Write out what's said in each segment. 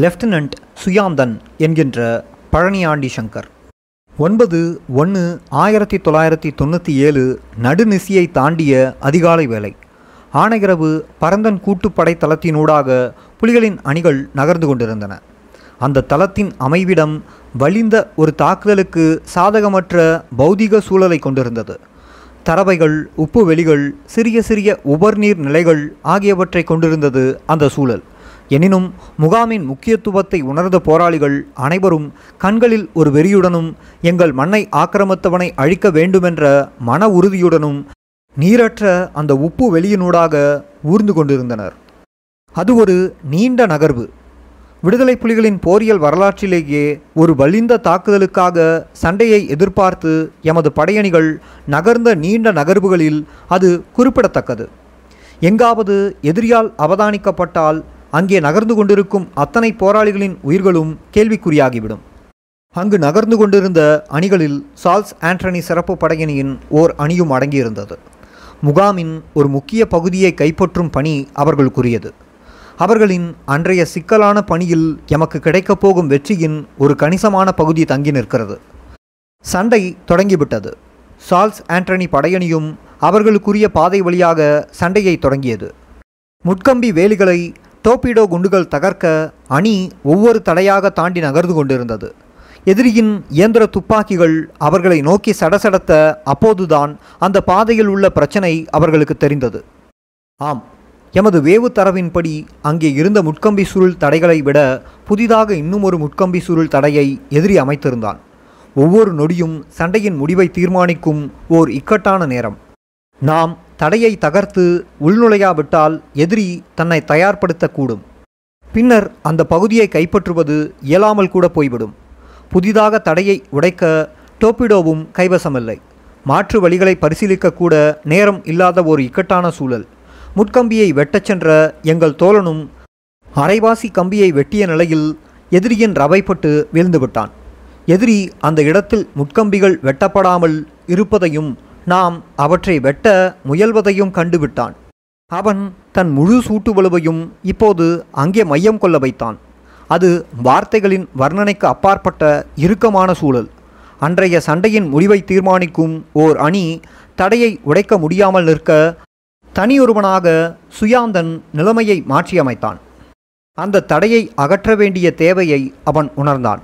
Lieutenant சுயாந்தன் என்கின்ற பழனியாண்டி சங்கர். ஒன்பது ஒன்று ஆயிரத்தி தொள்ளாயிரத்தி தொண்ணூற்றி ஏழு நடுநிசியை தாண்டிய அதிகாலை வேலை ஆனையிரவு பரந்தன் கூட்டுப்படை தளத்தினூடாக புலிகளின் அணிகள் நகர்ந்து கொண்டிருந்தன. அந்த தளத்தின் அமைவிடம் வலிந்த ஒரு தாக்குதலுக்கு சாதகமற்ற பௌதிக சூழலை கொண்டிருந்தது. தரவைகள் உப்பு வெளிகள் சிறிய சிறிய உபர்நீர் நிலைகள் ஆகியவற்றை கொண்டிருந்தது அந்த சூழல். எனினும் முகாமின் முக்கியத்துவத்தை உணர்ந்த போராளிகள் அனைவரும் கண்களில் ஒரு வெறியுடனும் எங்கள் மண்ணை ஆக்கிரமித்தவனை அழிக்க வேண்டுமென்ற மன உறுதியுடனும் நீரற்ற அந்த உப்பு வெளியினூடாக ஊர்ந்து கொண்டிருந்தனர். அது ஒரு நீண்ட நகர்வு. விடுதலை புலிகளின் போரியல் வரலாற்றிலேயே ஒரு வலிந்த தாக்குதலுக்காக சண்டையை எதிர்பார்த்து எமது படையணிகள் நகர்ந்த நீண்ட நகர்வுகளில் அது குறிப்பிடத்தக்கது. எங்காவது எதிரியால் அவதானிக்கப்பட்டால் அங்கே நகர்ந்து கொண்டிருக்கும் அத்தனை போராளிகளின் உயிர்களும் கேள்விக்குறியாகிவிடும். அங்கு நகர்ந்து கொண்டிருந்த அணிகளில் சால்ஸ் ஆண்டனி சிறப்பு படையணியின் ஓர் அணியும் அடங்கியிருந்தது. முகாமின் ஒரு முக்கிய பகுதியை கைப்பற்றும் பணி அவர்களுக்குரியது. அவர்களின் அன்றைய சிக்கலான பணியில் எமக்கு கிடைக்கப் போகும் வெற்றியின் ஒரு கணிசமான பகுதி தங்கி நிற்கிறது. சண்டை தொடங்கிவிட்டது. சால்ஸ் ஆண்டனி படையணியும் அவர்களுக்குரிய பாதை வழியாக சண்டையை தொடங்கியது. முட்கம்பி வேலிகளை டோபிடோ குண்டுகள் தகர்க்க அணி ஒவ்வொரு தடையாக தாண்டி நகர்ந்து கொண்டிருந்தது. எதிரியின் இயந்திர துப்பாக்கிகள் அவர்களை நோக்கி சடசடத்த அப்போதுதான் அந்த பாதையில் உள்ள பிரச்சனை அவர்களுக்கு தெரிந்தது. ஆம் எமது வேவு தரவின்படி அங்கே இருந்த முட்கம்பி சுருள் தடைகளை விட புதிதாக இன்னும் ஒரு முட்கம்பி சுருள் தடையை எதிரி அமைத்திருந்தான். ஒவ்வொரு நொடியும் சண்டையின் முடிவை தீர்மானிக்கும் ஓர் இக்கட்டான நேரம். நாம் தடையை தகர்த்து உள்நுழையாவிட்டால் எதிரி தன்னை தயார்படுத்தக்கூடும். பின்னர் அந்த பகுதியை கைப்பற்றுவது இயலாமல் கூட போய்விடும். புதிதாக தடையை உடைக்க டோபிடோவும் கைவசமில்லை. மாற்று வழிகளை பரிசீலிக்கக்கூட நேரம் இல்லாத ஒரு இக்கட்டான சூழல். முட்கம்பியை வெட்டச் சென்ற எங்கள் தோழனும் அரைவாசி கம்பியை வெட்டிய நிலையில் எதிரியின் ரவைப்பட்டு வீழ்ந்துவிட்டான். எதிரி அந்த இடத்தில் முட்கம்பிகள் வெட்டப்படாமல் இருப்பதையும் நாம் அவற்றை வெட்ட முயல்வதையும் கண்டுவிட்டான். அவன் தன் முழு சூட்டு வலுவையும் இப்போது அங்கே மையம் கொள்ள வைத்தான். அது வார்த்தைகளின் வர்ணனைக்கு அப்பாற்பட்ட இறுக்கமான சூழல். அன்றைய சண்டையின் முடிவை தீர்மானிக்கும் ஓர் அணி தடையை உடைக்க முடியாமல் நிற்க தனியொருவனாக சுயாந்தன் நிலைமையை மாற்றியமைத்தான். அந்த தடையை அகற்ற வேண்டிய தேவையை அவன் உணர்ந்தான்.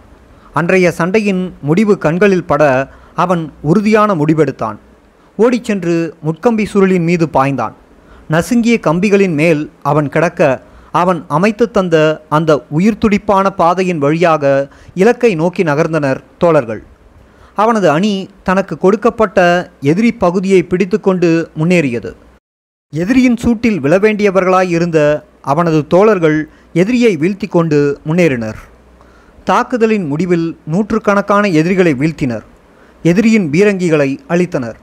அன்றைய சண்டையின் முடிவு கண்களில் பட அவன் உறுதியான முடிவெடுத்தான். ஓடிச் சென்று முட்கம்பி சுருளின் மீது பாய்ந்தான். நசுங்கிய கம்பிகளின் மேல் அவன் கிடக்க அவன் அமைத்து தந்த அந்த உயிர் துடிப்பான பாதையின் வழியாக இலக்கை நோக்கி நகர்ந்தனர் தோழர்கள். அவனது அணி தனக்கு கொடுக்கப்பட்ட எதிரி பகுதியை பிடித்துக்கொண்டு முன்னேறியது. எதிரியின் சூட்டில் விழவேண்டியவர்களாய் இருந்த அவனது தோழர்கள் எதிரியை வீழ்த்தி கொண்டு முன்னேறினர். தாக்குதலின் முடிவில் நூற்றுக்கணக்கான எதிரிகளை வீழ்த்தினர். எதிரியின் பீரங்கிகளை அழித்தனர்.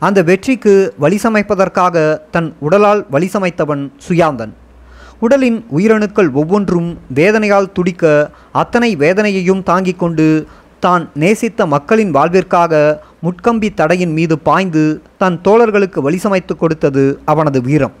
அந்த வெற்றிக்கு வழிசமைப்பதற்காக தன் உடலால் வழிசமைத்தவன் சுயாந்தன். உடலின் உயிரணுக்கள் ஒவ்வொன்றும் வேதனையால் துடிக்க அத்தனை வேதனையையும் தாங்கிக் கொண்டு தான் நேசித்த மக்களின் வாழ்விற்காக முட்கம்பி தடையின் மீது பாய்ந்து தன் தோழர்களுக்கு வழிசமைத்து கொடுத்தது அவனது வீரம்.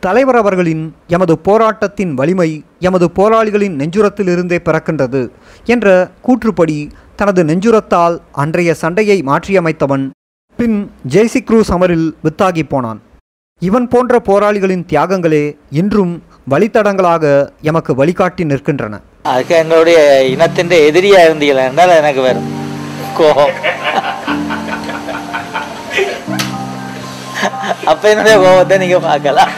தலைவர் அவர்களின் எமது போராட்டத்தின் வலிமை எமது போராளிகளின் நெஞ்சுரத்திலிருந்தே பிறக்கின்றது என்ற கூற்றுப்படி தனது நெஞ்சுரத்தால் அன்றைய சண்டையை மாற்றியமைத்தவன் பின் ஜெய்சி க்ரூஸ் அமரில் வித்தாகி போனான். இவன் போன்ற போராளிகளின் தியாகங்களே இன்றும் வழித்தடங்களாக எமக்கு வழிகாட்டி நிற்கின்றன. அதுக்கு எங்களுடைய இனத்தின் எதிரியா இருந்தீங்களா என்றால் எனக்கு வேறு கோபம். அப்ப என்னுடைய கோபத்தை நீங்க பார்க்கலாம்.